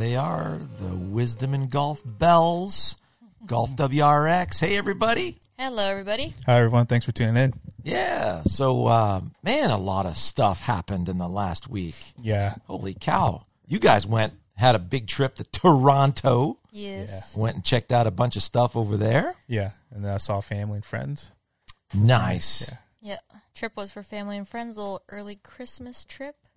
they are, the Wisdom in Golf Bells, Golf WRX. Hey, everybody. Hello, everybody. Hi, everyone. Thanks for tuning in. Yeah. So, uh, man, a lot of stuff happened in the last week. Yeah. Holy cow. You guys went, had a big trip to Toronto, Yes. went and checked out a bunch of stuff over there. Yeah. And then I saw family and friends. Nice. Yeah. Yeah. Trip was for family and friends. A little early Christmas trip, Yeah.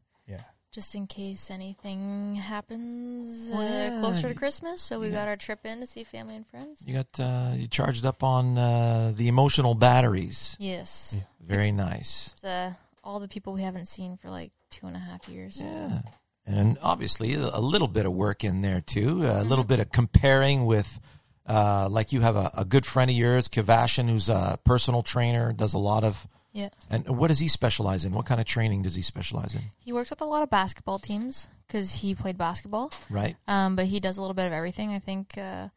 Just in case anything happens uh, Well, yeah. closer to Christmas. So we got our trip in to see family and friends. You got, uh, you charged up on uh, the emotional batteries. Yes. Very nice. Uh, all the people we haven't seen for like two and a half years. Yeah. And obviously a little bit of work in there too. A little bit of comparing with, uh, like you have a, a good friend of yours, Kavashin, who's a personal trainer, does a lot of. Yeah. And what does he specialize in? What kind of training does he specialize in? He works with a lot of basketball teams because he played basketball. Right. Um, but he does a little bit of everything. I think uh,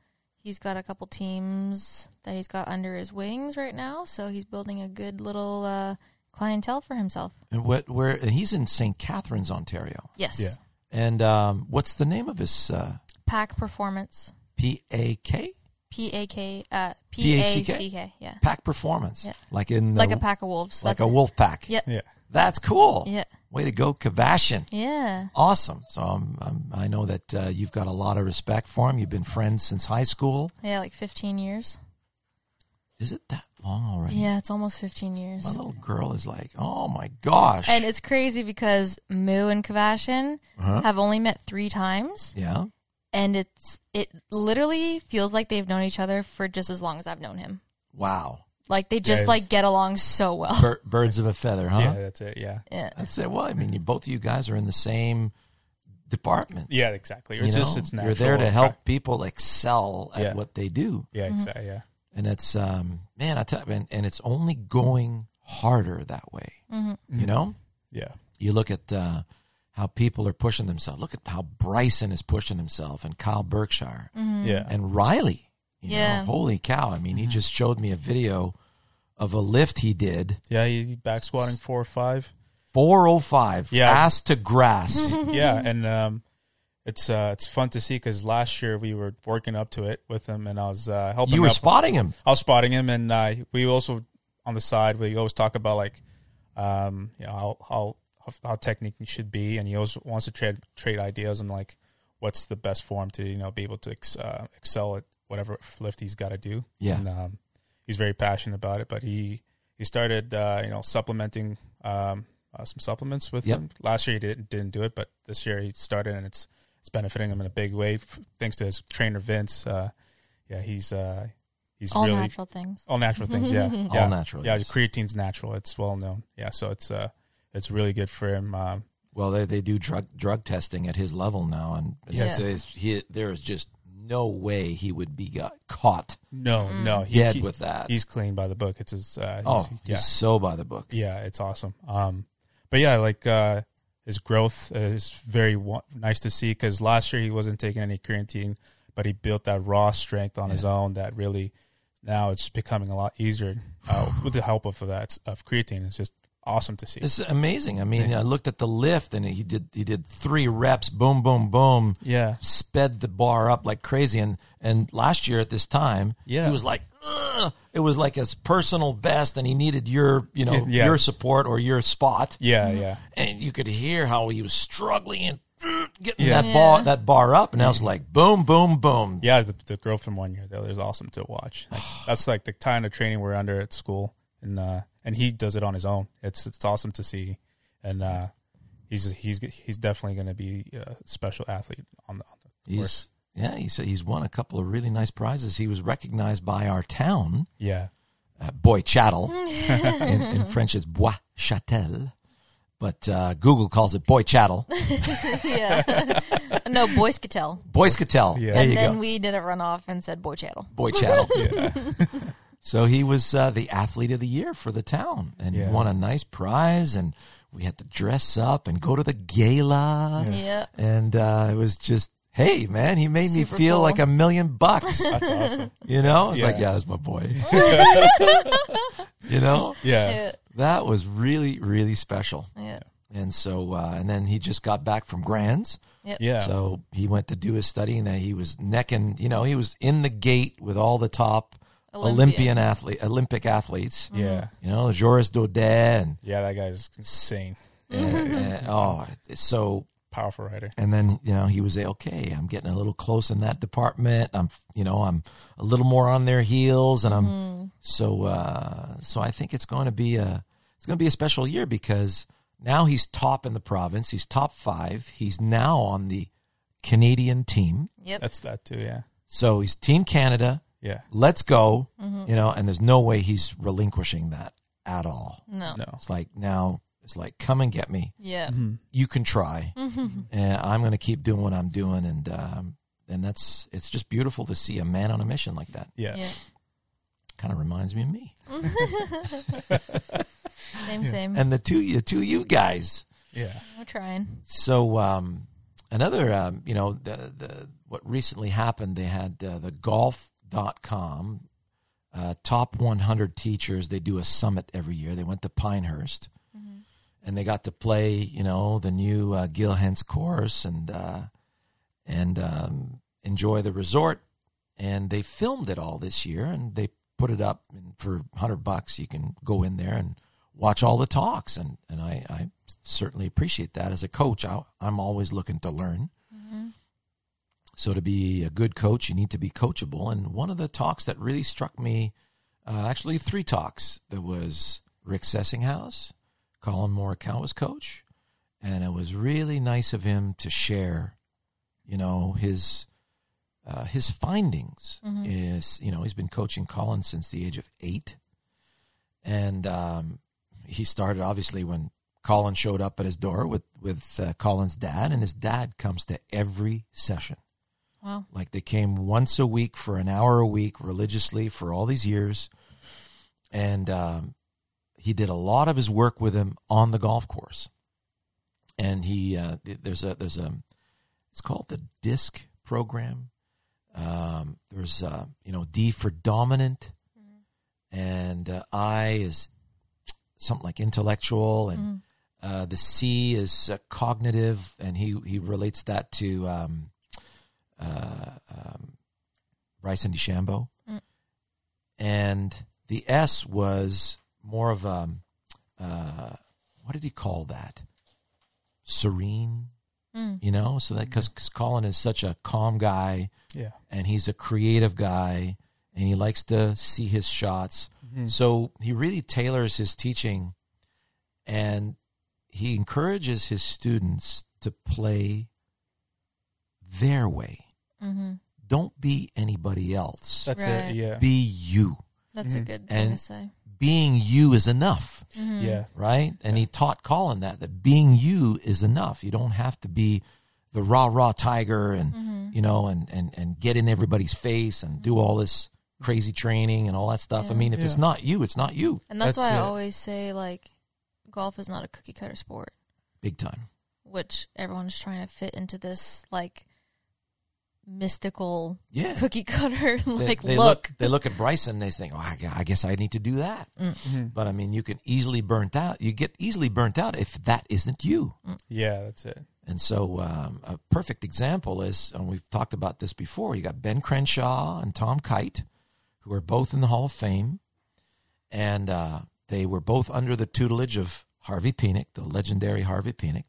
he's got a couple teams that he's got under his wings right now, so he's building a good little uh, clientele for himself. And what? Where? And he's in St. Catharines, Ontario. Yes. Yeah. And um, what's the name of his uh, Pack Performance. P A K? P A K uh P A C K. Yeah. Pack Performance. Yeah. Like in the, Like a pack of wolves. like That's a it. wolf pack. Yeah. Yeah. That's cool. Yeah. Way to go, Kavashin. Yeah. Awesome. So um, um, I know that uh, you've got a lot of respect for him. You've been friends since high school. Yeah, like 15 years. Is it that long already? Yeah, it's almost 15 years. My little girl is like, oh my gosh. And it's crazy because Moo and Kavashin Uh-huh. have only met three times, yeah. And it's it literally feels like they've known each other for just as long as I've known him. Wow. Like they just it's- like get along so well. Bir- birds of a feather, huh? Yeah. That's it. Yeah. Yeah. That's it. Well, I mean, you, both of you guys are in the same department. Yeah. Exactly. You It's know, just, it's natural. you're there to help people excel at Yeah. what they do, Yeah. Exactly. Yeah. and it's um, man, I tell you, and, and it's only going harder that way. Mm-hmm. You know, Yeah. you look at uh, how people are pushing themselves. Look at how Bryson is pushing himself, and Kyle Berkshire, Yeah. and Riley. You Yeah. know, holy cow! I mean, he just showed me a video of a lift he did. Yeah. He back squatting four or five. 405 Yeah. ass to grass. yeah. And, um, it's uh, it's fun to see because last year we were working up to it with him, and I was uh, helping. you were up. spotting him. I was spotting him, and uh, we also on the side we always talk about like, um, you know how how how technique should be, and he always wants to trade trade ideas and like what's the best form to you know be able to ex, uh, excel at whatever lift he's got to do. Yeah. and um, he's very passionate about it. But he he started uh, you know supplementing um, uh, some supplements with Yep. him. Last year he didn't didn't do it, but this year he started, and it's it's benefiting him in a big way f- thanks to his trainer Vince. Uh, yeah, he's uh, he's All really natural things. all natural things. Yeah, yeah. All natural, Yeah, yes. creatine's natural. It's well known. Yeah, so it's uh, it's really good for him. Um, Well, they they do drug drug testing at his level now, and Yeah. it's- he, there is just no way he would be got, caught no, no, he, dead he- with that. he's clean by the book. It's his. Uh, oh, he's- he's yeah, so by the book. yeah, it's awesome. Um, but yeah, like uh, his growth is very wa- nice to see because last year he wasn't taking any creatine, but he built that raw strength on his own that really now it's becoming a lot easier uh, with the help of that of creatine. It's just awesome to see. This is amazing. I mean, I looked at the lift, and he did he did three reps, boom, boom, boom, yeah, sped the bar up like crazy. And and last year at this time, Yeah. he was like, Ugh! it was like his personal best, and he needed your you know Yeah. your support or your spot, yeah, yeah. and you could hear how he was struggling and uh, getting Yeah. that bar that bar up, and I was like, boom, boom, boom. Yeah, the, the growth from one year though is awesome to watch. Like, that's like the kind of training we're under at school, and uh, and he does it on his own. It's it's awesome to see, and uh, he's he's he's definitely going to be a special athlete on the, on the course. He's yeah, he's he's won a couple of really nice prizes. He was recognized by our town, Yeah, uh, Boy Chattel. in, in French, it's Bois Châtel, but uh, Google calls it Boy Chattel. yeah. no, Boys could tell. Boys Cattell. Yeah. There and you then go. we did a runoff and said Boy Chattel. Boy Chattel. So he was uh, the athlete of the year for the town and Yeah. won a nice prize. And we had to dress up and go to the gala. Yeah. And uh, it was just, hey, man, he made me feel cool. like a million bucks. that's awesome. You know, it's like, Yeah. yeah, that's my boy. you know, Yeah, Yeah. that was really, really special. Yeah. And so, uh, and then he just got back from Grands, Yep. Yeah. So he went to do his study, and then he was necking. You know, he was in the gate with all the top Olympian athlete, Olympic athletes. yeah. You know, Joris Daudet, and, Yeah, that guy's insane. and- and- oh, so Powerful writer. and then you know he was like, okay. I'm getting a little close in that department. I'm you know I'm a little more on their heels, and I'm so uh, so I think it's going to be a it's going to be a special year because now he's top in the province. He's top five. He's now on the Canadian team, Yep. That's that too, yeah. so he's Team Canada. Yeah. Let's go, you know. And there's no way he's relinquishing that at all. no. No. It's like now it's like come and get me. Yeah. you can try, and I'm going to keep doing what I'm doing, and um, and that's it's just beautiful to see a man on a mission like that. Yeah. Yeah. Kind of reminds me of me Same, same. and the two the two you guys. Yeah. We're trying. So um, another um, you know the the what recently happened they had uh, the golf.com uh, top 100 teachers they do a summit every year. They went to Pinehurst. And they got to play you know the new uh, Gil Hanse course and uh, and um, enjoy the resort. And they filmed it all this year and they put it up and for 100 bucks you can go in there and watch all the talks. And and I, I certainly appreciate that. As a coach I, I'm always looking to learn so to be a good coach you need to be coachable. And one of the talks that really struck me uh, actually three talks. There was Rick Sessinghaus Collin Morikawa was coach and it was really nice of him to share you know his uh, his findings. Is you know he's been coaching Collin since the age of eight. And um, he started obviously when Collin showed up at his door with with uh, Collin's dad, and his dad comes to every session. Wow. Like they came once a week for an hour a week religiously for all these years, and um, he did a lot of his work with him on the golf course. And he uh, there's a there's a it's called the DISC program. Um, there's uh, you know D for dominant, and uh, I is something like intellectual, and uh, the C is uh, cognitive, and he he relates that to um, uh, um, Bryson DeChambeau, and the S was more of a uh, what did he call that? Serene, you know. So that because Collin is such a calm guy, Yeah. and he's a creative guy and he likes to see his shots. So he really tailors his teaching and he encourages his students to play their way. Mm-hmm. Don't be anybody else. That's Right. it. Yeah. Be you. That's a mm-hmm. good thing And- to say. Being you is enough, mm-hmm. Yeah. right? And he taught Collin that that being you is enough. You don't have to be the rah rah tiger and mm-hmm. you know and and and get in everybody's face and do all this crazy training and all that stuff. I mean, if it's not you, it's not you. And that's, That's why I always say like golf is not a cookie cutter sport, Big time. which everyone's trying to fit into this like mystical Yeah. cookie cutter like they, look. They look at Bryson. And they think, "Oh, I I guess I need to do that." But I mean, you can easily burnt out. You get easily burnt out if that isn't you. Yeah. That's it. And so, um, a perfect example is, and we've talked about this before. You got Ben Crenshaw and Tom Kite, who are both in the Hall of Fame, and uh, they were both under the tutelage of Harvey Penick, the legendary Harvey Penick,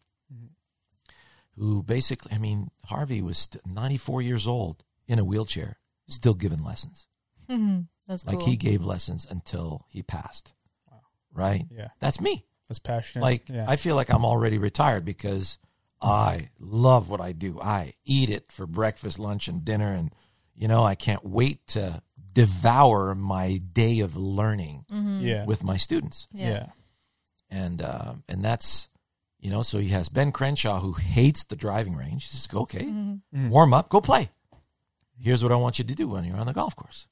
who basically, I mean, Harvey was st- 94 years old in a wheelchair, still giving lessons. That's Like cool. he gave lessons until he passed. Wow. Right? Yeah. That's me. That's passionate. Like yeah. I feel like I'm already retired because I love what I do. I eat it for breakfast, lunch, and dinner, and you know I can't wait to devour my day of learning yeah. with my students. yeah. yeah. And uh, and that's you know so he has Ben Crenshaw who hates the driving range. He says, "Okay, Mm-hmm. warm up, go play. Here's what I want you to do when you're on the golf course."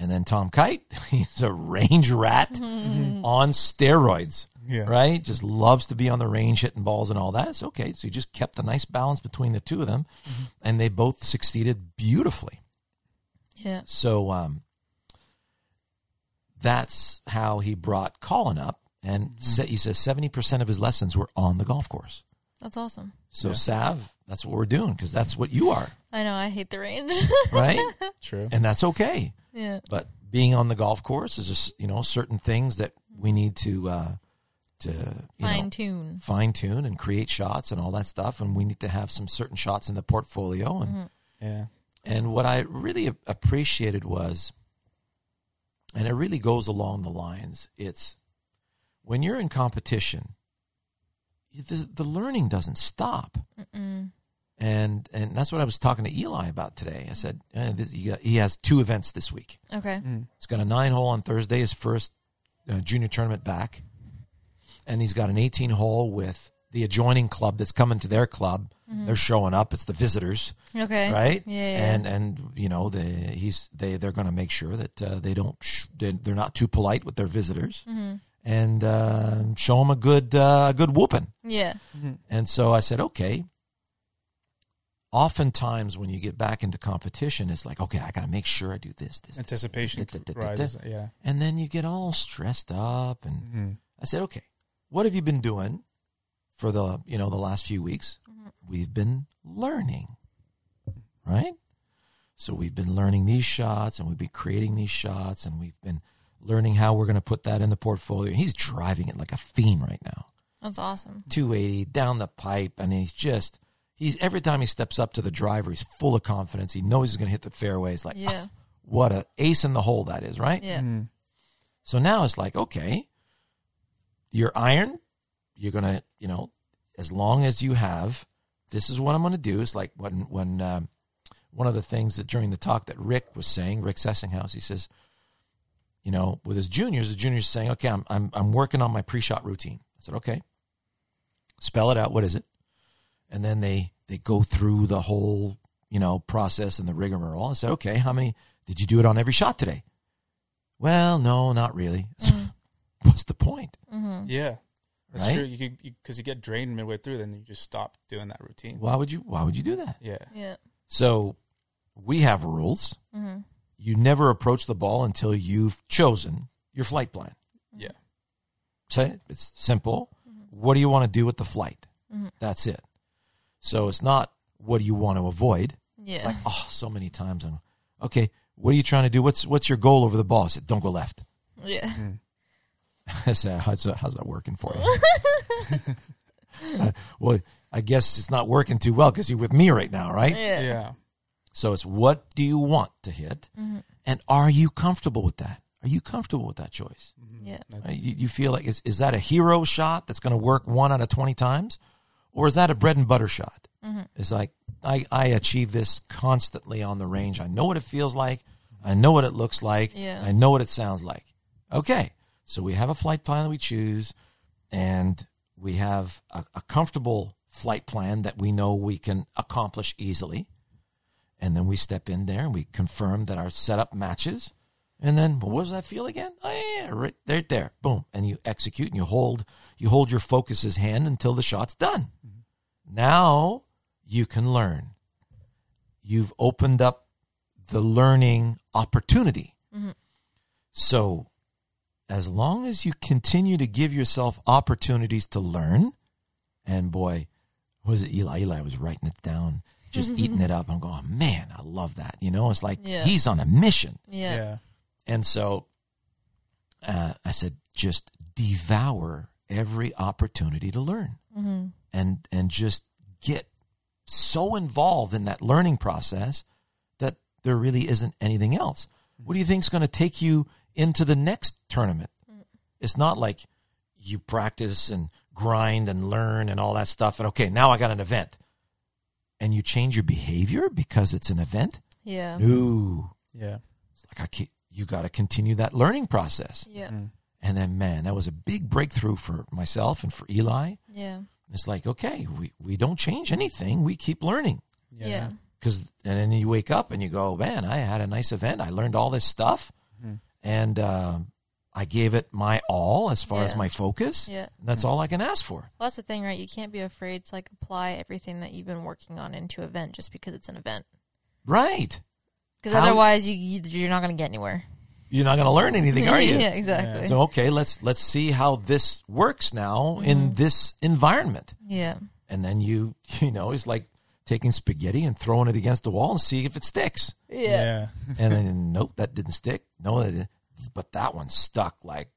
And then Tom Kite, he's a range rat on steroids Yeah. right? Just loves to be on the range, hitting balls and all that. It's okay. So he just kept a nice balance between the two of them, and they both succeeded beautifully. Yeah. So um, that's how he brought Collin up, and sa- he says seventy percent of his lessons were on the golf course. That's awesome. So Yeah. Sav, that's what we're doing because that's what you are, I know. I hate the range. right? True. and that's okay. yeah. But being on the golf course is just you know certain things that we need to uh, to Fine tune. fine tune and create shots and all that stuff, and we need to have some certain shots in the portfolio. And Yeah. and what I really appreciated was, and it really goes along the lines. It's when you're in competition, the, the learning doesn't stop. Mm-mm. And and that's what I was talking to Eli about today. I said eh, this, he, got, he has two events this week. Okay. Mm. He's got a nine hole on Thursday, his first uh, junior tournament back, and he's got an 18 hole with the adjoining club that's coming to their club. They're showing up. It's the visitors, Okay. right? Yeah. yeah. And and you know they he's they they're going to make sure that uh, they don't sh- they- they're not too polite with their visitors hmm and uh, show them a good uh, a good whooping. Yeah. And so I said, okay. Oftentimes, when you get back into competition, it's like, okay, I got to make sure I do this, this, this. Anticipation Da, da, da, da, rises. Yeah. and then you get all stressed up. And Mm-hmm. I said, okay, what have you been doing for the you know the last few weeks? Mhm. We've been learning, right? So we've been learning these shots, and we've been creating these shots, and we've been learning how we're going to put that in the portfolio. He's driving it like a fiend right now. That's awesome. 280 down the pipe, and he's just he's every time he steps up to the driver, he's full of confidence. He knows he's going to hit the fairway. It's like, Yeah. what a ace in the hole that is, right? Yeah. Mm-hmm. So now it's like, okay, you're iron. You're gonna, you know, as long as you have, this is what I'm gonna do. It's like when when um, one of the things that during the talk that Rick was saying, Rick Sessinghaus, he says, you know, with his juniors, the juniors saying, okay, I'm I'm I'm working on my pre-shot routine. I said, okay, spell it out. What is it? And then they they go through the whole you know process and the rigmarole. I said, okay, how many did you do it on every shot today? Well, no, not really. Mhm. What's the point? hmm Yeah. That's Right? true. You could because you, get drained midway through, then you just stop doing that routine. Why would you? Why would you do that? Yeah. Yeah. So, we have rules. hmm You never approach the ball until you've chosen your flight plan. Yeah. Say it's simple. What do you want to do with the flight? Mhm. That's it. So it's not what do you want to avoid. Yeah. It's like oh, so many times. I'm okay. What are you trying to do? What's what's your goal over the ball? I said, don't go left. yeah. I said, how's that, how's that working for you? Uh, well, I guess it's not working too well because you're with me right now, right? Yeah. Yeah. So it's what do you want to hit, Mhm. and are you comfortable with that? Are you comfortable with that choice? Mhm. Yeah. Right? You, you feel like is is that a hero shot that's going to work one out of twenty times, or is that a bread and butter shot? Mhm. It's like I I achieve this constantly on the range. I know what it feels like. I know what it looks like. Yeah. I know what it sounds like. Okay, so we have a flight plan that we choose, and we have a, a comfortable flight plan that we know we can accomplish easily. And then we step in there and we confirm that our setup matches. And then well, what does that feel again? Oh yeah, right there, there, boom, and you execute and you hold you hold your focus's hand until the shot's done. Now you can learn. You've opened up the learning opportunity. Mhm. So, as long as you continue to give yourself opportunities to learn, and boy, was it Eli? Eli was writing it down, just eating it up. I'm going, man, I love that. You know, it's like Yeah. he's on a mission. Yeah. Yeah. And so uh, I said, just devour every opportunity to learn hmm and and just get so involved in that learning process that there really isn't anything else. What do you think is going to take you into the next tournament? It's not like you practice and grind and learn and all that stuff and okay, now I got an event. And you change your behavior because it's an event? Yeah. No. Yeah. It's like I can't, you got to continue that learning process. Yeah. Mm. And then, man, that was a big breakthrough for myself and for Eli. Yeah. It's like, okay, we, we don't change anything. We keep learning. Yeah. Because, and then you wake up and you go, man, I had a nice event. I learned all this stuff. Mhm. And uh, I gave it my all as far as my focus. Yeah. That's all I can ask for. Well, that's the thing, right? You can't be afraid to like apply everything that you've been working on into event just because it's an event. Right. Because otherwise, you, you you're not going to get anywhere. You're not going to learn anything, are you? yeah, exactly. So okay, let's let's see how this works now in Mhm. this environment. yeah. and then you you know it's like taking spaghetti and throwing it against the wall and see if it sticks. Yeah. And then nope, that didn't stick. No, that didn't. But that one stuck like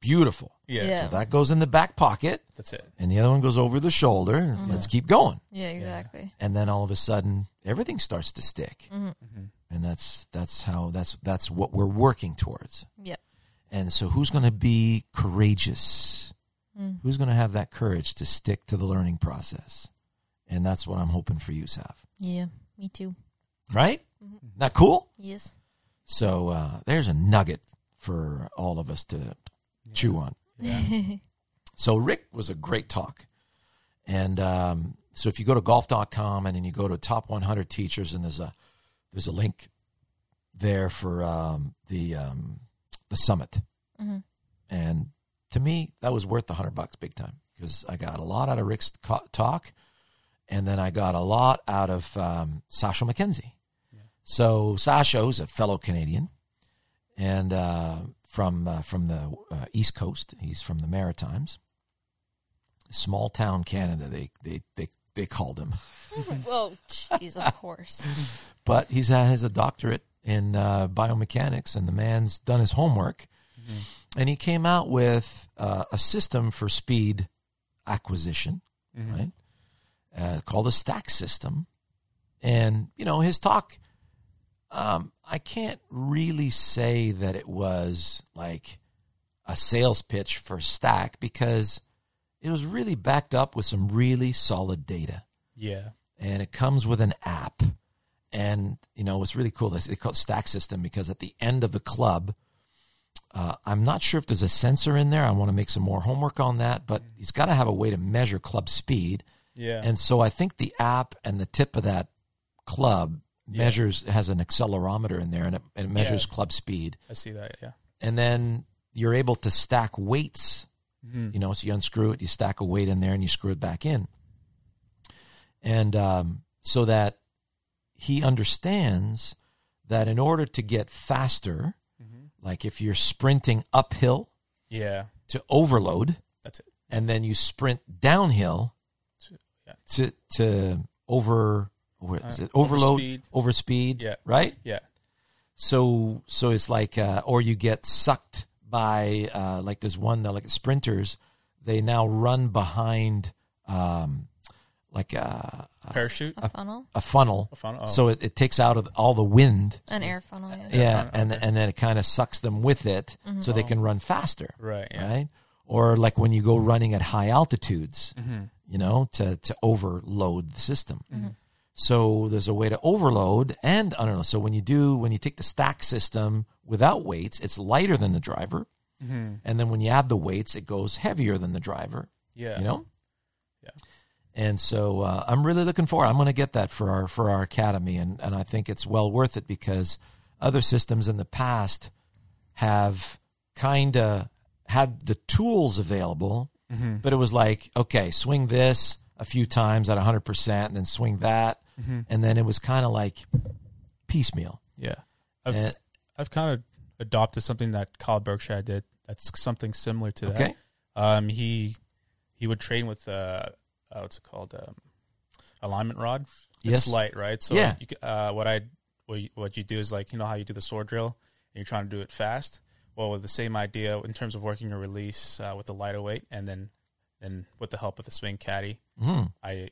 beautiful. Yeah. Yeah. So that goes in the back pocket, That's it. and the other one goes over the shoulder. and mm-hmm. Let's keep going. Yeah, exactly. And then all of a sudden, everything starts to stick, mm-hmm. mm-hmm. and that's that's how that's that's what we're working towards. Yep. And so, who's going to be courageous? Mm. Who's going to have that courage to stick to the learning process? And that's what I'm hoping for you, Sav. Yeah, me too. Right? Mm-hmm. Not cool? Yes. So uh, there's a nugget for all of us to chew on. So Rick was a great talk. And um, so if you go to golf.com and then you go to top 100 teachers and there's a there's a link there for um, the um, the summit. And to me, that was worth the 100 bucks big time because I got a lot out of Rick's talk and then I got a lot out of um, Sasho MacKenzie. So Sasho, who's a fellow Canadian, and uh, from uh, from the uh, East Coast, he's from the Maritimes, small town Canada. They they they they called him, well, jeez, of course. but he's uh, has a doctorate in uh, biomechanics, and the man's done his homework, and he came out with uh, a system for speed acquisition, right? Uh, called a stack system, and you know his talk. Um, I can't really say that it was like a sales pitch for Stack because it was really backed up with some really solid data Yeah. and it comes with an app. And you know it's really cool. They call it Stack System because at the end of the club, uh, I'm not sure if there's a sensor in there. I want to make some more homework on that, but he's got to have a way to measure club speed. Yeah. And so I think the app and the tip of that club measures has an accelerometer in there, and it, and it measures Yeah. club speed. I see that. Yeah. And then you're able to stack weights. You know, so you unscrew it, you stack a weight in there, and you screw it back in. And um, so that he understands that in order to get faster, like if you're sprinting uphill Yeah. to overload, That's it. and then you sprint downhill Yeah. to to over what is it overload overspeed. overspeed Yeah. right Yeah. so so it's like uh, or you get sucked by uh, like there's one that like sprinters they now run behind um, like a, Parachute. A funnel, a funnel A funnel, oh. so it, it takes out of all the wind an air funnel. Yeah. yeah funnel, and okay. and then it kind of sucks them with it so they can run faster Right. Yeah. right? Or like when you go running at high altitudes, Mm-hmm. you know, to to overload the system. So there's a way to overload, and I don't know. So when you do, when you take the stack system without weights, it's lighter than the driver, Mm-hmm. and then when you add the weights, it goes heavier than the driver. Yeah. You know. Yeah. And so uh, I'm really looking forward. I'm going to get that for our for our academy, and and I think it's well worth it because other systems in the past have kind of had the tools available, Mm-hmm. but it was like, okay, swing this a few times at 100%, and then swing that. Mm-hmm. And then it was kind of like piecemeal. Yeah. I've, And, I've kind of adopted something that Kyle Berkshire did. That's something similar to that. Um, he he would train with uh, uh what's it called um, alignment rod. Yes. Light, right? So Yeah. you, uh, what I what you, what you do is like you know how you do the sword drill and you're trying to do it fast. Well, with the same idea in terms of working your release uh, with the lighter weight, and then and with the help of the swing caddy, Mhm. I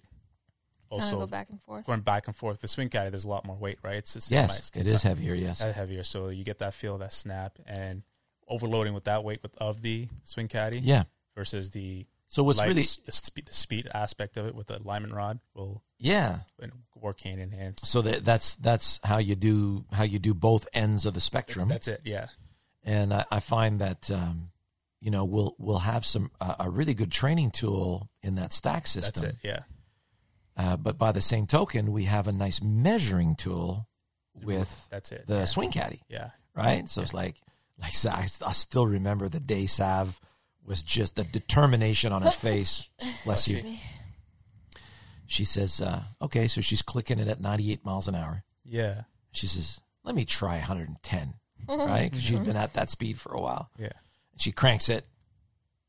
also go back and forth. going back and forth. The swing caddy, there's a lot more weight, right? It's, it's Yes, nice. it It's is heavier. Yes. heavier, so you get that feel, that snap, and overloading with that weight with, of the swing caddy Yeah. versus the So what's light, really the, speed, the speed aspect of it with the alignment rod will yeah. work hand in hand. So that that's that's how you do how you do both ends of the spectrum. that's it. Yeah. and I, I find that um, you know we'll we'll have some uh, a really good training tool in that stack system. That's it. Yeah. Uh, but by the same token, we have a nice measuring tool with That's it. the yeah. swing caddy, Yeah. right? So it's like like so I, I still remember the day Sav was just the determination on her face. Bless you. Me. She says, uh, "Okay, so she's clicking it at 98 miles an hour." Yeah. She says, "Let me try 110." right? Because she's been at that speed for a while. Yeah. She cranks it,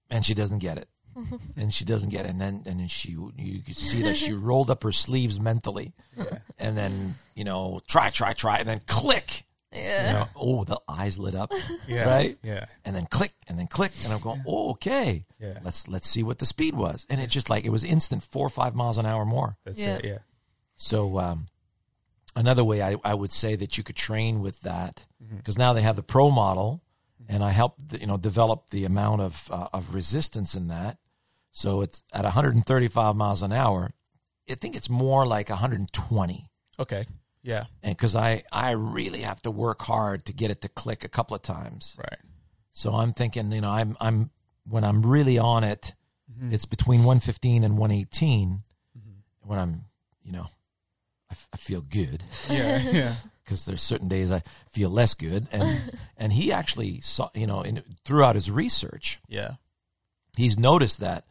and she doesn't get it. and she doesn't get it. And then and then she you could see that she rolled up her sleeves mentally, Yeah. and then you know try try try, and then click. You Yeah. know, oh, the eyes lit up, Yeah. Right? Yeah. and then click, and then click, and I'm going, oh, okay. Yeah. Let's let's see what the speed was, and it just like it was instant, four or five miles an hour more. That's Yeah. it. Yeah. So um, another way I, I would say that you could train with that Mm-hmm. because now they have the pro model, and I helped you know develop the amount of uh, of resistance in that. So it's at 135 miles an hour. I think it's more like 120, Okay. Yeah. and because I I really have to work hard to get it to click a couple of times. Right. So I'm thinking, you know, I'm I'm when I'm really on it, Mm-hmm. it's between 115 and 118. When I'm, you know, I, f- I feel good Yeah. Yeah. because there's certain days I feel less good, and and he actually saw, you know, in, throughout his research, Yeah. he's noticed that,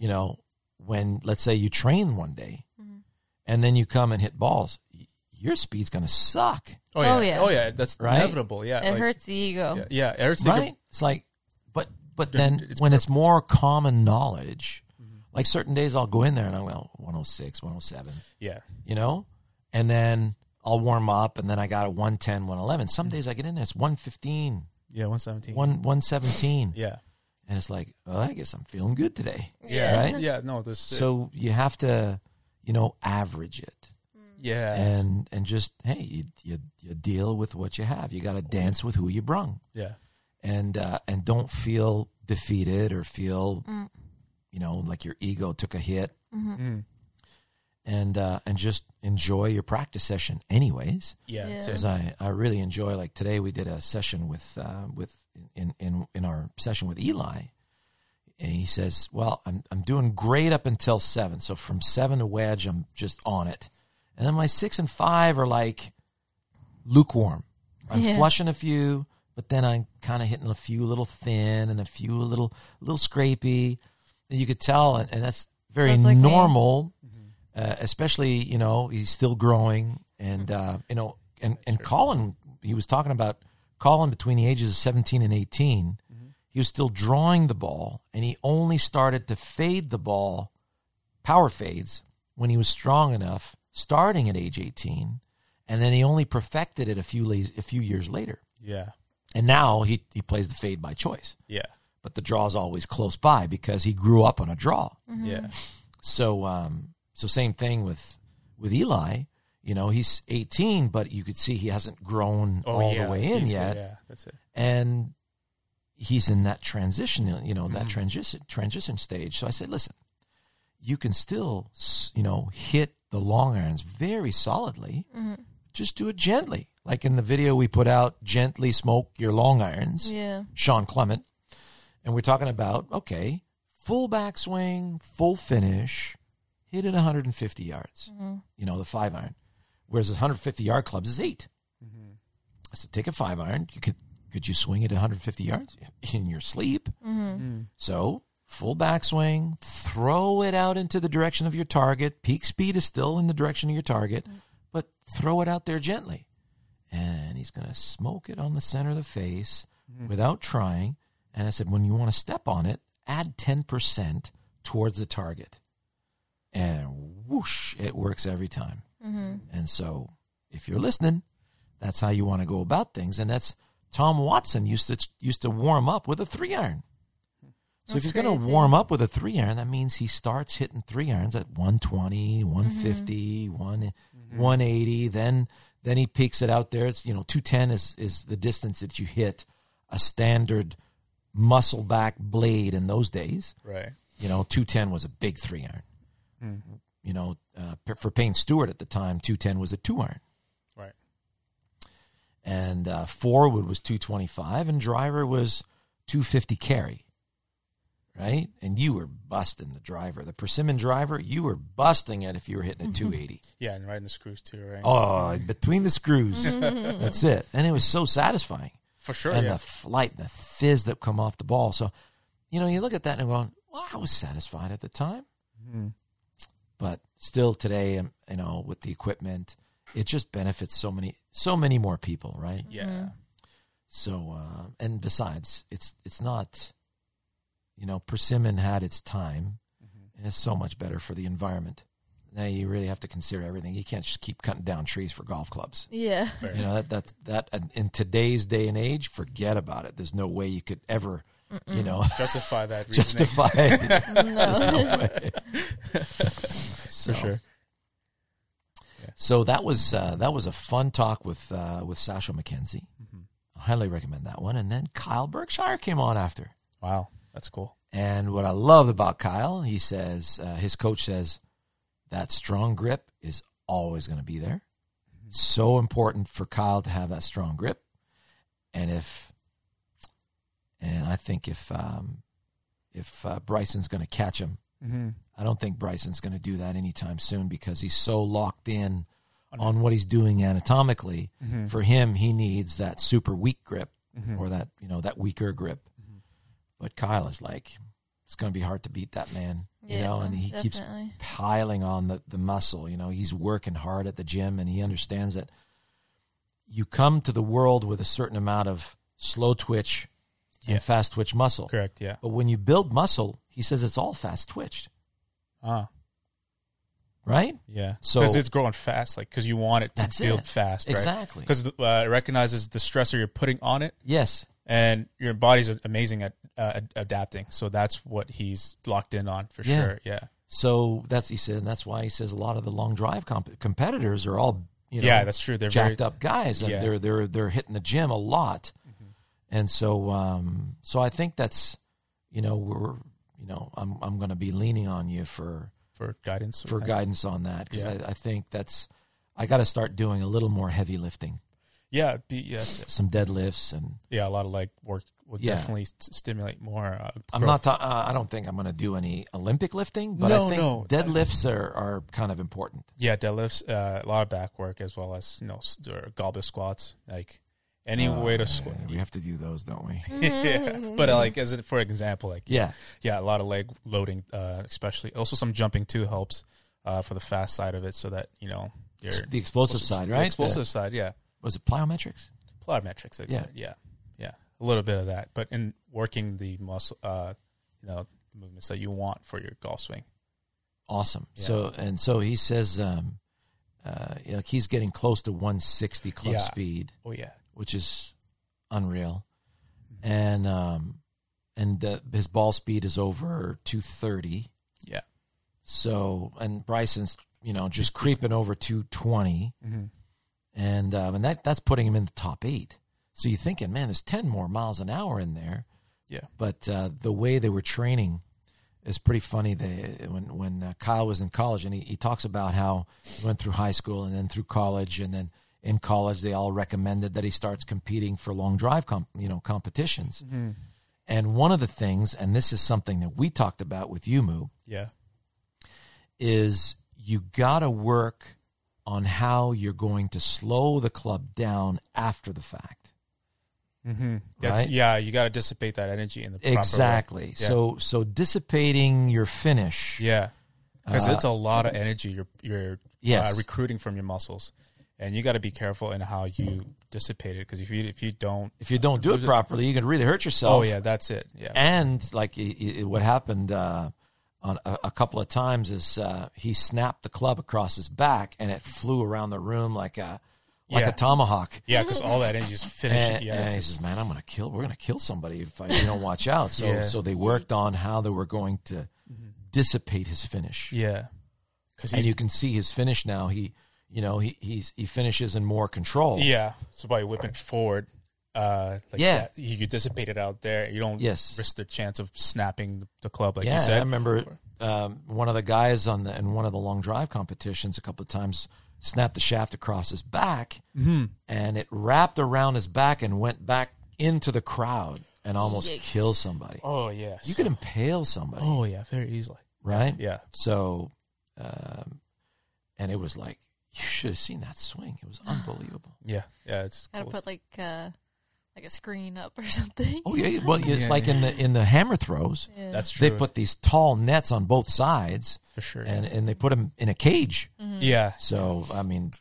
you know, when let's say you train one day, mm-hmm. and then you come and hit balls, y- your speed's going to suck, Oh yeah. Oh, yeah. Oh yeah. That's Right? inevitable. Yeah. It like- hurts the ego. Yeah. yeah. It hurts the right? It's like, but but then it's when per- it's more common knowledge, mm-hmm. like certain days I'll go in there and I'm well 106, 107, Yeah. you know, and then I'll warm up and then I got a 110, 111. Some mm. days I get in there it's 115, Yeah. One seventeen. 1 117, Yeah. And it's like, well, I guess I'm feeling good today. Yeah. Right? Yeah. No. This. So you have to, you know, average it. yeah. And and just hey, you, you you deal with what you have. You got to dance with who you brung. yeah. and uh, and don't feel defeated or feel you know like your ego took a hit Mm. and uh, and just enjoy your practice session anyways Yeah. Yeah. Because it. I, I really enjoy like today we did a session with uh, with in, in in our session with Eli and he says well I'm I'm doing great up until seven. So from seven to wedge I'm just on it. And then my six and five are like lukewarm. I'm Yeah. flushing a few but then I'm kind of hitting a few little thin and a few a little little scrapey. And you could tell and, and that's very That's like normal uh, especially you know he's still growing. And uh, you know and and Collin he was talking about Collin between the ages of 17 and 18 he was still drawing the ball and he only started to fade the ball power fades when he was strong enough starting at age 18 and then he only perfected it a few la- a few years later Yeah. and now he he plays the fade by choice Yeah. but the draw is always close by because he grew up on a draw Yeah. so um so same thing with with Eli. You know, he's 18, but you could see he hasn't grown Oh all yeah. the way in He's- yet, Yeah. That's it. and he's in that transition. You know, Mm-hmm. that transition transition stage. So I said, listen, you can still you know hit the long irons very solidly. Just do it gently, like in the video we put out. Gently smoke your long irons. Yeah. Shawn Clement, and we're talking about okay, full backswing, full finish, hit it 150 yards. You know the five iron, whereas the 150 yard clubs is 8 mm-hmm. I said take a five iron. You could could you swing it 150 yards in your sleep? Mm-hmm. Mm. So full backswing, throw it out into the direction of your target. Peak speed is still in the direction of your target, mm. but throw it out there gently. And he's going to smoke it on the center of the face mm-hmm. without trying. And I said, when you want to step on it, add 10% towards the target. And whoosh, it works every time. Mm-hmm. And so if you're listening, that's how you want to go about things. And that's Tom Watson used to used to warm up with a three iron. So if he's going to warm up with a three iron, that means he starts hitting three irons at 120, 150, one, 180. Mm-hmm. Mm-hmm. Then then he peaks it out there. It's you know 210 is is the distance that you hit a standard muscle back blade in those days. Right. You know 210 was a big three iron. Hmm. You know uh, for Payne Stewart at the time, 210 was a two iron. Right. and uh, forward was 225 and driver was 250 carry. Right? And you were busting the driver. The persimmon driver you were busting it if you were hitting a 280 Yeah, and riding the screws too, right? oh between the screws. That's it. And it was so satisfying. For sure. and yeah. the flight the fizz that come off the ball. So you know you look at that and going well i was satisfied at the time. Mhm. But still today um, you know with the equipment it just benefits so many so many more people right Yeah. So, uh, and besides, it's it's not, you know, persimmon had its time, and it's so much better for the environment. Now you really have to consider everything. You can't just keep cutting down trees for golf clubs. Yeah. Fair. You know that that's that in today's day and age, forget about it. There's no way you could ever, you know, Justify that reasoning. justify. No. so, for sure. So that was uh, that was a fun talk with uh, with Sasho MacKenzie. Mhm. I highly recommend that one. And then Kyle Berkshire came on after. Wow, that's cool. And what I love about Kyle, he says uh, his coach says that strong grip is always going to be there. So important for Kyle to have that strong grip. And if and I think if um, if uh, Bryson's going to catch him, Mm-hmm. I don't think Bryson's going to do that anytime soon because he's so locked in on what he's doing anatomically. Mm-hmm. For him, he needs that super weak grip Mm-hmm. or that you know that weaker grip. But Kyle is like, it's going to be hard to beat that man, you Yeah, know. And he keeps piling on the the muscle. You know, he's working hard at the gym, and he understands that you come to the world with a certain amount of slow twitch and Yeah. fast twitch muscle. Correct. Yeah. But when you build muscle, he says it's all fast twitched, Ah. right? Yeah. So- because it's growing fast, like because you want it to build it. fast, right? Exactly. Because uh, it recognizes the stressor you're putting on it, Yes. and your body's amazing at uh, adapting. So that's what he's locked in on for Yeah. sure. Yeah. So that's he said, and that's why he says a lot of the long drive comp- competitors are all you know yeah, that's true. They're jacked very, up guys, and Yeah. they're they're they're hitting the gym a lot, and so um so I think that's you know we're you know I'm I'm going to be leaning on you for for guidance. for guidance on that because Yeah. I, I think that's I got to start doing a little more heavy lifting, Yeah. Be, yes. some deadlifts, and Yeah. A lot of like work would Yeah. definitely s- stimulate more. Uh, I'm not. Ta- uh, I don't think I'm going to do any Olympic lifting, but No, I think no. deadlifts are are kind of important. Yeah, deadlifts, uh, a lot of back work as well as you know goblet squats. Like any Uh, way to squat. We have to do those, don't we? yeah, but uh, like as a, for example, like Yeah. yeah, a lot of leg loading, uh, especially also some jumping too helps uh, for the fast side of it, so that you know your The explosive side, right? The explosive side, yeah, Was it plyometrics? plyometrics, like Yeah. yeah, yeah, yeah, a little bit of that, but in working the muscle, uh, you know, the movements that you want for your golf swing. Awesome. Yeah. So and so he says, um, uh, like he's getting close to 160 club Yeah. speed, Oh yeah, which is unreal, and um, and uh, his ball speed is over 230. yeah, So and Bryson's you know just creeping over 220, mm-hmm. and um, and that that's putting him in the top eight. So you're thinking, man, there's 10 more miles an hour in there. yeah, but uh, the way they were training is pretty funny. They when when uh, Kyle was in college, and he, he talks about how he went through high school and then through college, and then in college they all recommended that he starts competing for long drive comp, you know competitions. mm-hmm. And one of the things, and this is something that we talked about with you, Moo, yeah, is you got to work on how you're going to slow the club down after the fact. mm-hmm. That's, Right? yeah. You got to dissipate that energy in the proper. Exactly. Yeah. So so dissipating your finish. Yeah, because Uh, it's a lot of energy you're you're Yes. uh, recruiting from your muscles, and you got to be careful in how you dissipate it. Because if you if you don't, if you don't do it properly, you can really hurt yourself. oh yeah, that's it. Yeah, And like i i what happened uh, on a, a couple of times is uh, he snapped the club across his back and it flew around the room like a like Yeah. a tomahawk. yeah, because all that energy is finishing. And, yeah, and he says, "Man, I'm gonna kill. We're gonna kill somebody if I you don't watch out." So Yeah. so they worked on how they were going to dissipate his finish. yeah, And you can see his finish now. He you know he he's he finishes in more control. yeah. So by whipping forward, uh, like Yeah. that, you, you dissipate it out there. You don't Yes. risk the chance of snapping the, the club, like yeah, you said. I remember um, one of the guys on the in one of the long drive competitions a couple of times snapped the shaft across his back, Mm-hmm. and it wrapped around his back and went back into the crowd and almost Yikes. kill somebody. Oh yeah, You could impale somebody, Oh yeah, very easily. right? Yeah, So, um, and it was like you should have seen that swing. It was unbelievable. yeah, yeah. It's Gotta cool. put like uh like a screen up or something. Oh yeah, well it's Yeah. like in the in the hammer throws. Yeah. That's true. They put these tall nets on both sides, for sure. and and they put them in a cage. Mhm. yeah, So I mean,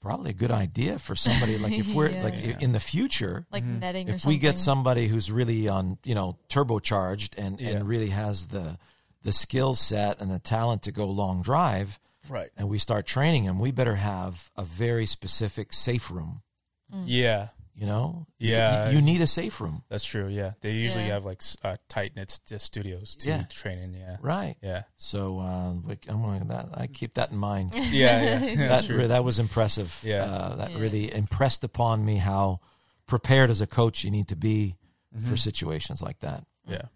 probably a good idea for somebody like if we're Yeah. like Yeah. in the future like netting if something. we get somebody who's really on you know turbocharged and Yeah. and really has the the skill set and the talent to go long drive Right. and we start training them we better have a very specific safe room Yeah, you know Yeah. you, you need a safe room that's true. Yeah, they usually Yeah. have like uh, tight knit studios to Yeah. train in. Yeah, right yeah, so uh, I'm gonna, that I keep that in mind yeah, yeah. that re- that was impressive Yeah. uh, that Yeah. really impressed upon me how prepared as a coach you need to be for Mhm. situations like that Yeah,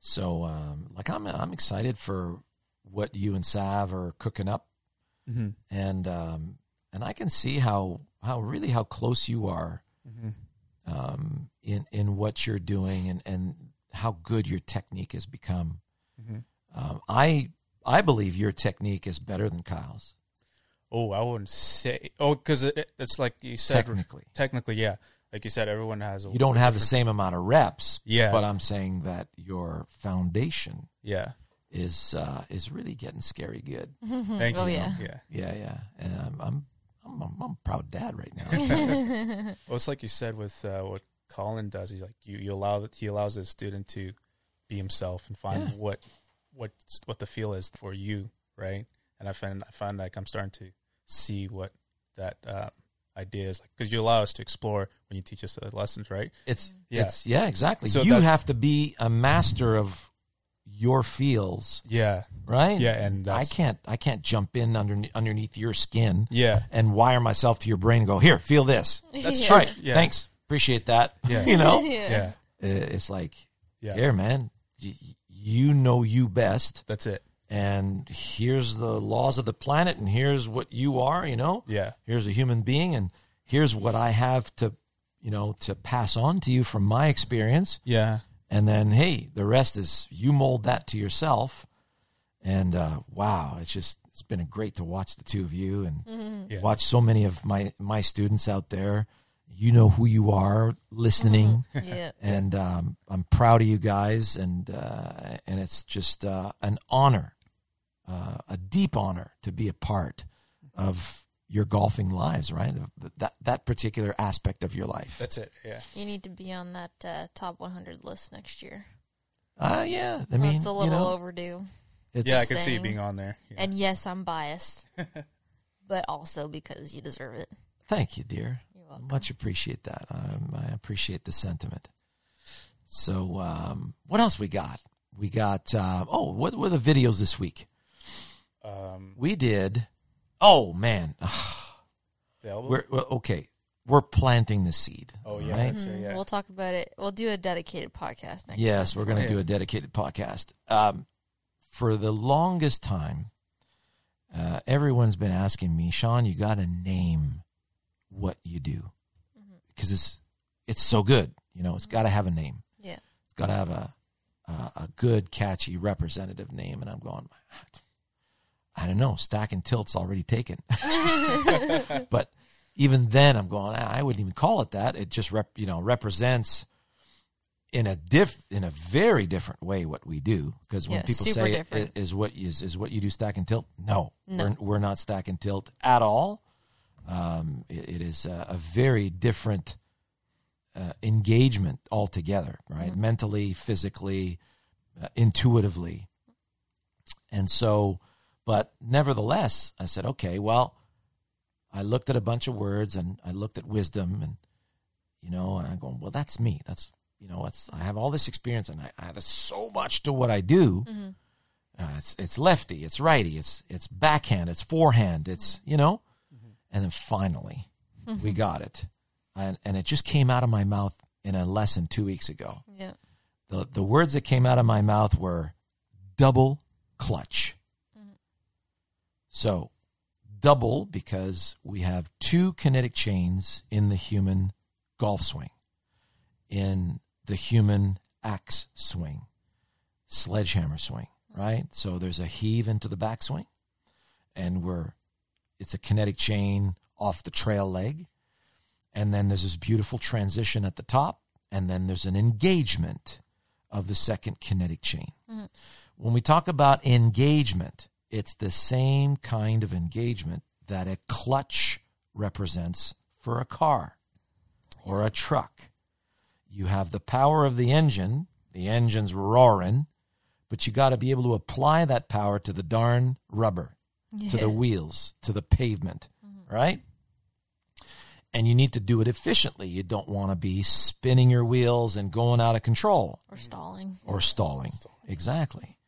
So, um, like, I'm I'm excited for what you and Sav are cooking up, mm-hmm. and um, and I can see how how really how close you are Mm-hmm. um, in in what you're doing, and and how good your technique has become. Mm-hmm. Um, I I believe your technique is better than Kyle's Oh, I wouldn't say. Oh, because it, it's like you said. technically. Technically, yeah. Like you said, everyone has. A You don't have the same amount of reps, Yeah, but I'm saying that your foundation yeah. Is uh, is really getting scary good. Thank oh you. yeah. yeah. Yeah, yeah, and I'm I'm I'm, I'm, I'm a proud dad right now. Well, it's like you said with uh, what Collin does. He like you, you allow that he allows the student to be himself and find Yeah. what what what the feel is for you, right? And I find I find like I'm starting to see what that uh, idea is like because you allow us to explore when you teach us the lessons, right? It's Yeah. it's yeah, exactly. So you have to be a master of your feels, Yeah, right? yeah, and I can't I can't jump in underneath underneath your skin yeah, and wire myself to your brain and go, "Here, feel this." That's Yeah. true. Right. Yeah. Thanks. Appreciate that. Yeah. you know? yeah. yeah, Uh, It's like, yeah. "Here, man. You, you know you best That's it. and here's the laws of the planet and here's what you are, you know? Yeah, here's a human being and here's what I have to, you know, to pass on to you from my experience. yeah, And then, hey, the rest is you mold that to yourself. And uh, wow, it's just it's been great to watch the two of you and yeah. watch so many of my my students out there. You know who you are, listening, yeah. and um, I'm proud of you guys. And uh, and it's just uh, an honor, uh, a deep honor to be a part of your golfing lives, right? That that particular aspect of your life. That's it. Yeah, You need to be on that uh, top 100 list next year. Uh, yeah. I mean, That's a little you know, overdue. it's, yeah. I can see you being on there. Yeah. And yes, I'm biased, but also because you deserve it. thank you, dear. You're welcome. Much appreciate that. Um, I appreciate the sentiment. So, um, what else we got? We got uh, oh, what were the videos this week? um, We did. Oh man, the album. we're, well, okay. We're planting the seed. Oh, yeah. right? That's it, Mhm. yeah. We'll talk about it. We'll do a dedicated podcast next Yes, time. we're going to Oh, do a dedicated podcast. Um, for the longest time, uh, everyone's been asking me, Shawn, you got to name what you do because it's it's so good. You know, it's got to have a name. Yeah. It's got to have a, a a good, catchy, representative name. And I'm going, I don't know. Stack and tilt's already taken, but even then, I'm going. I wouldn't even call it that. It just rep, you know, represents in a diff in a very different way what we do. Because when Yeah, people say it, it is what is is what you do stack and tilt. No, No. We're, we're not stack and tilt at all. Um, it, it is a, a very different uh, engagement altogether, right? Mhm. Mentally, physically, uh, intuitively, and so. But nevertheless, I said, okay, well, I looked at a bunch of words and I looked at wisdom and, you know, and I'm going, well, that's me. That's, you know, it's, I have all this experience and I, I have so much to what I do. Mhm. Uh, it's, it's lefty, it's righty, it's, it's backhand, it's forehand, it's, you know, and then finally we got it. And, and it just came out of my mouth in a lesson two weeks ago. Yeah. The, the words that came out of my mouth were double clutch. So, double because we have two kinetic chains in the human golf swing, in the human axe swing, sledgehammer swing, right? So, there's a heave into the backswing, and we're it's a kinetic chain off the trail leg. And then there's this beautiful transition at the top, and then there's an engagement of the second kinetic chain. Mm-hmm. When we talk about engagement, it's the same kind of engagement that a clutch represents for a car or a truck. You have the power of the engine, the engine's roaring, but you got to be able to apply that power to the darn rubber, to the wheels, to the pavement, mm-hmm. right? And you need to do it efficiently. You don't want to be spinning your wheels and going out of control Or stalling. or stalling. Exactly.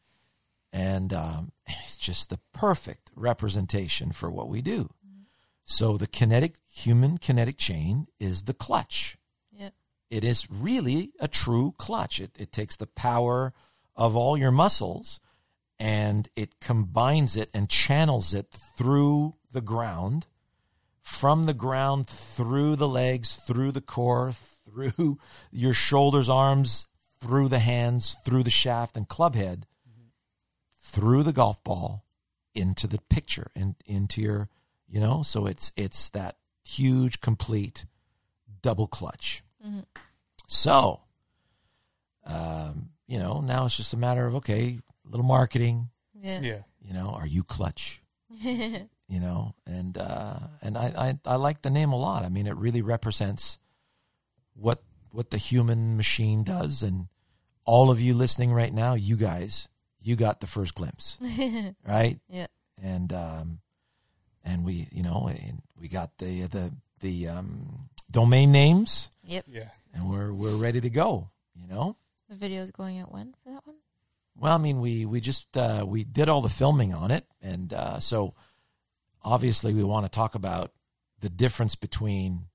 And um, it's just the perfect representation for what we do. So the kinetic, human kinetic chain is the clutch. Yep. It is really a true clutch. It, it takes the power of all your muscles and it combines it and channels it through the ground, from the ground through the legs, through the core, through your shoulders, arms, through the hands, through the shaft and club head, through the golf ball into the picture and into your, you know, so it's it's that huge complete double clutch. So, um, you know, now it's just a matter of okay, a little marketing, Yeah. Yeah. you know, are you clutch? you know, and uh, and I, I I like the name a lot. I mean, it really represents what what the human machine does, and all of you listening right now, you guys, you got the first glimpse, right? Yeah. And um, and we, you know, and we got the the the um, domain names, Yep. Yeah. and we're we're ready to go. You know. The video's going out when for that one? Well, I mean, we we just uh, we did all the filming on it, and uh, so obviously we want to talk about the difference between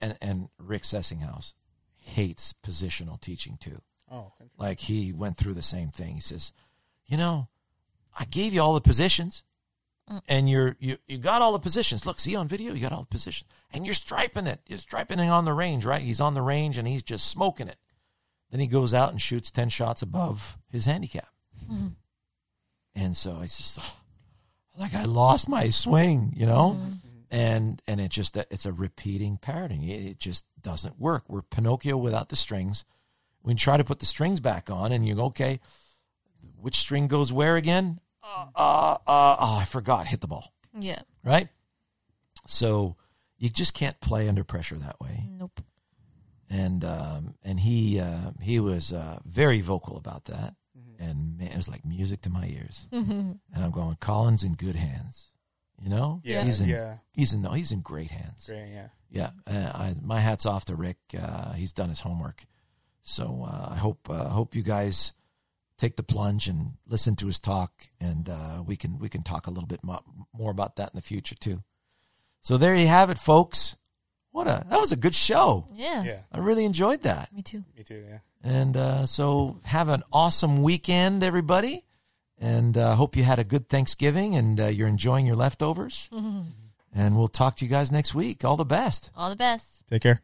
and, and Rick Sessinghaus hates positional teaching too. Oh. Like he went through the same thing. He says, you know, I gave you all the positions, mm. and you're you you got all the positions. Look, see on video, you got all the positions, and you're striping it. You're striping it on the range, right? He's on the range and he's just smoking it. Then he goes out and shoots ten shots above his handicap, mm-hmm. and so it's just oh, like I lost my swing, you know. Mm-hmm. And and it just it's a repeating pattern. It it just doesn't work. We're Pinocchio without the strings. We try to put the strings back on, and you go, okay, which string goes where again? Uh, uh, uh, oh, I forgot. Hit the ball, Yeah. right? So you just can't play under pressure that way. Nope. And um, and he uh, he was uh, very vocal about that, and man, it was like music to my ears. And I'm going, Collin's in good hands, you know. Yeah. he's in Yeah. he's in no, he's in great hands. Great. Yeah. Yeah, uh, I, my hats off to Rick. Uh, he's done his homework. So uh, I hope uh, hope you guys take the plunge and listen to his talk, and uh, we can we can talk a little bit mo- more about that in the future too. So there you have it, folks. What a that was a good show. Yeah. Yeah. I really enjoyed that. Me too. Me too. Yeah. And uh, so have an awesome weekend, everybody. And uh, hope you had a good Thanksgiving and uh, you're enjoying your leftovers. And we'll talk to you guys next week. All the best. All the best. Take care.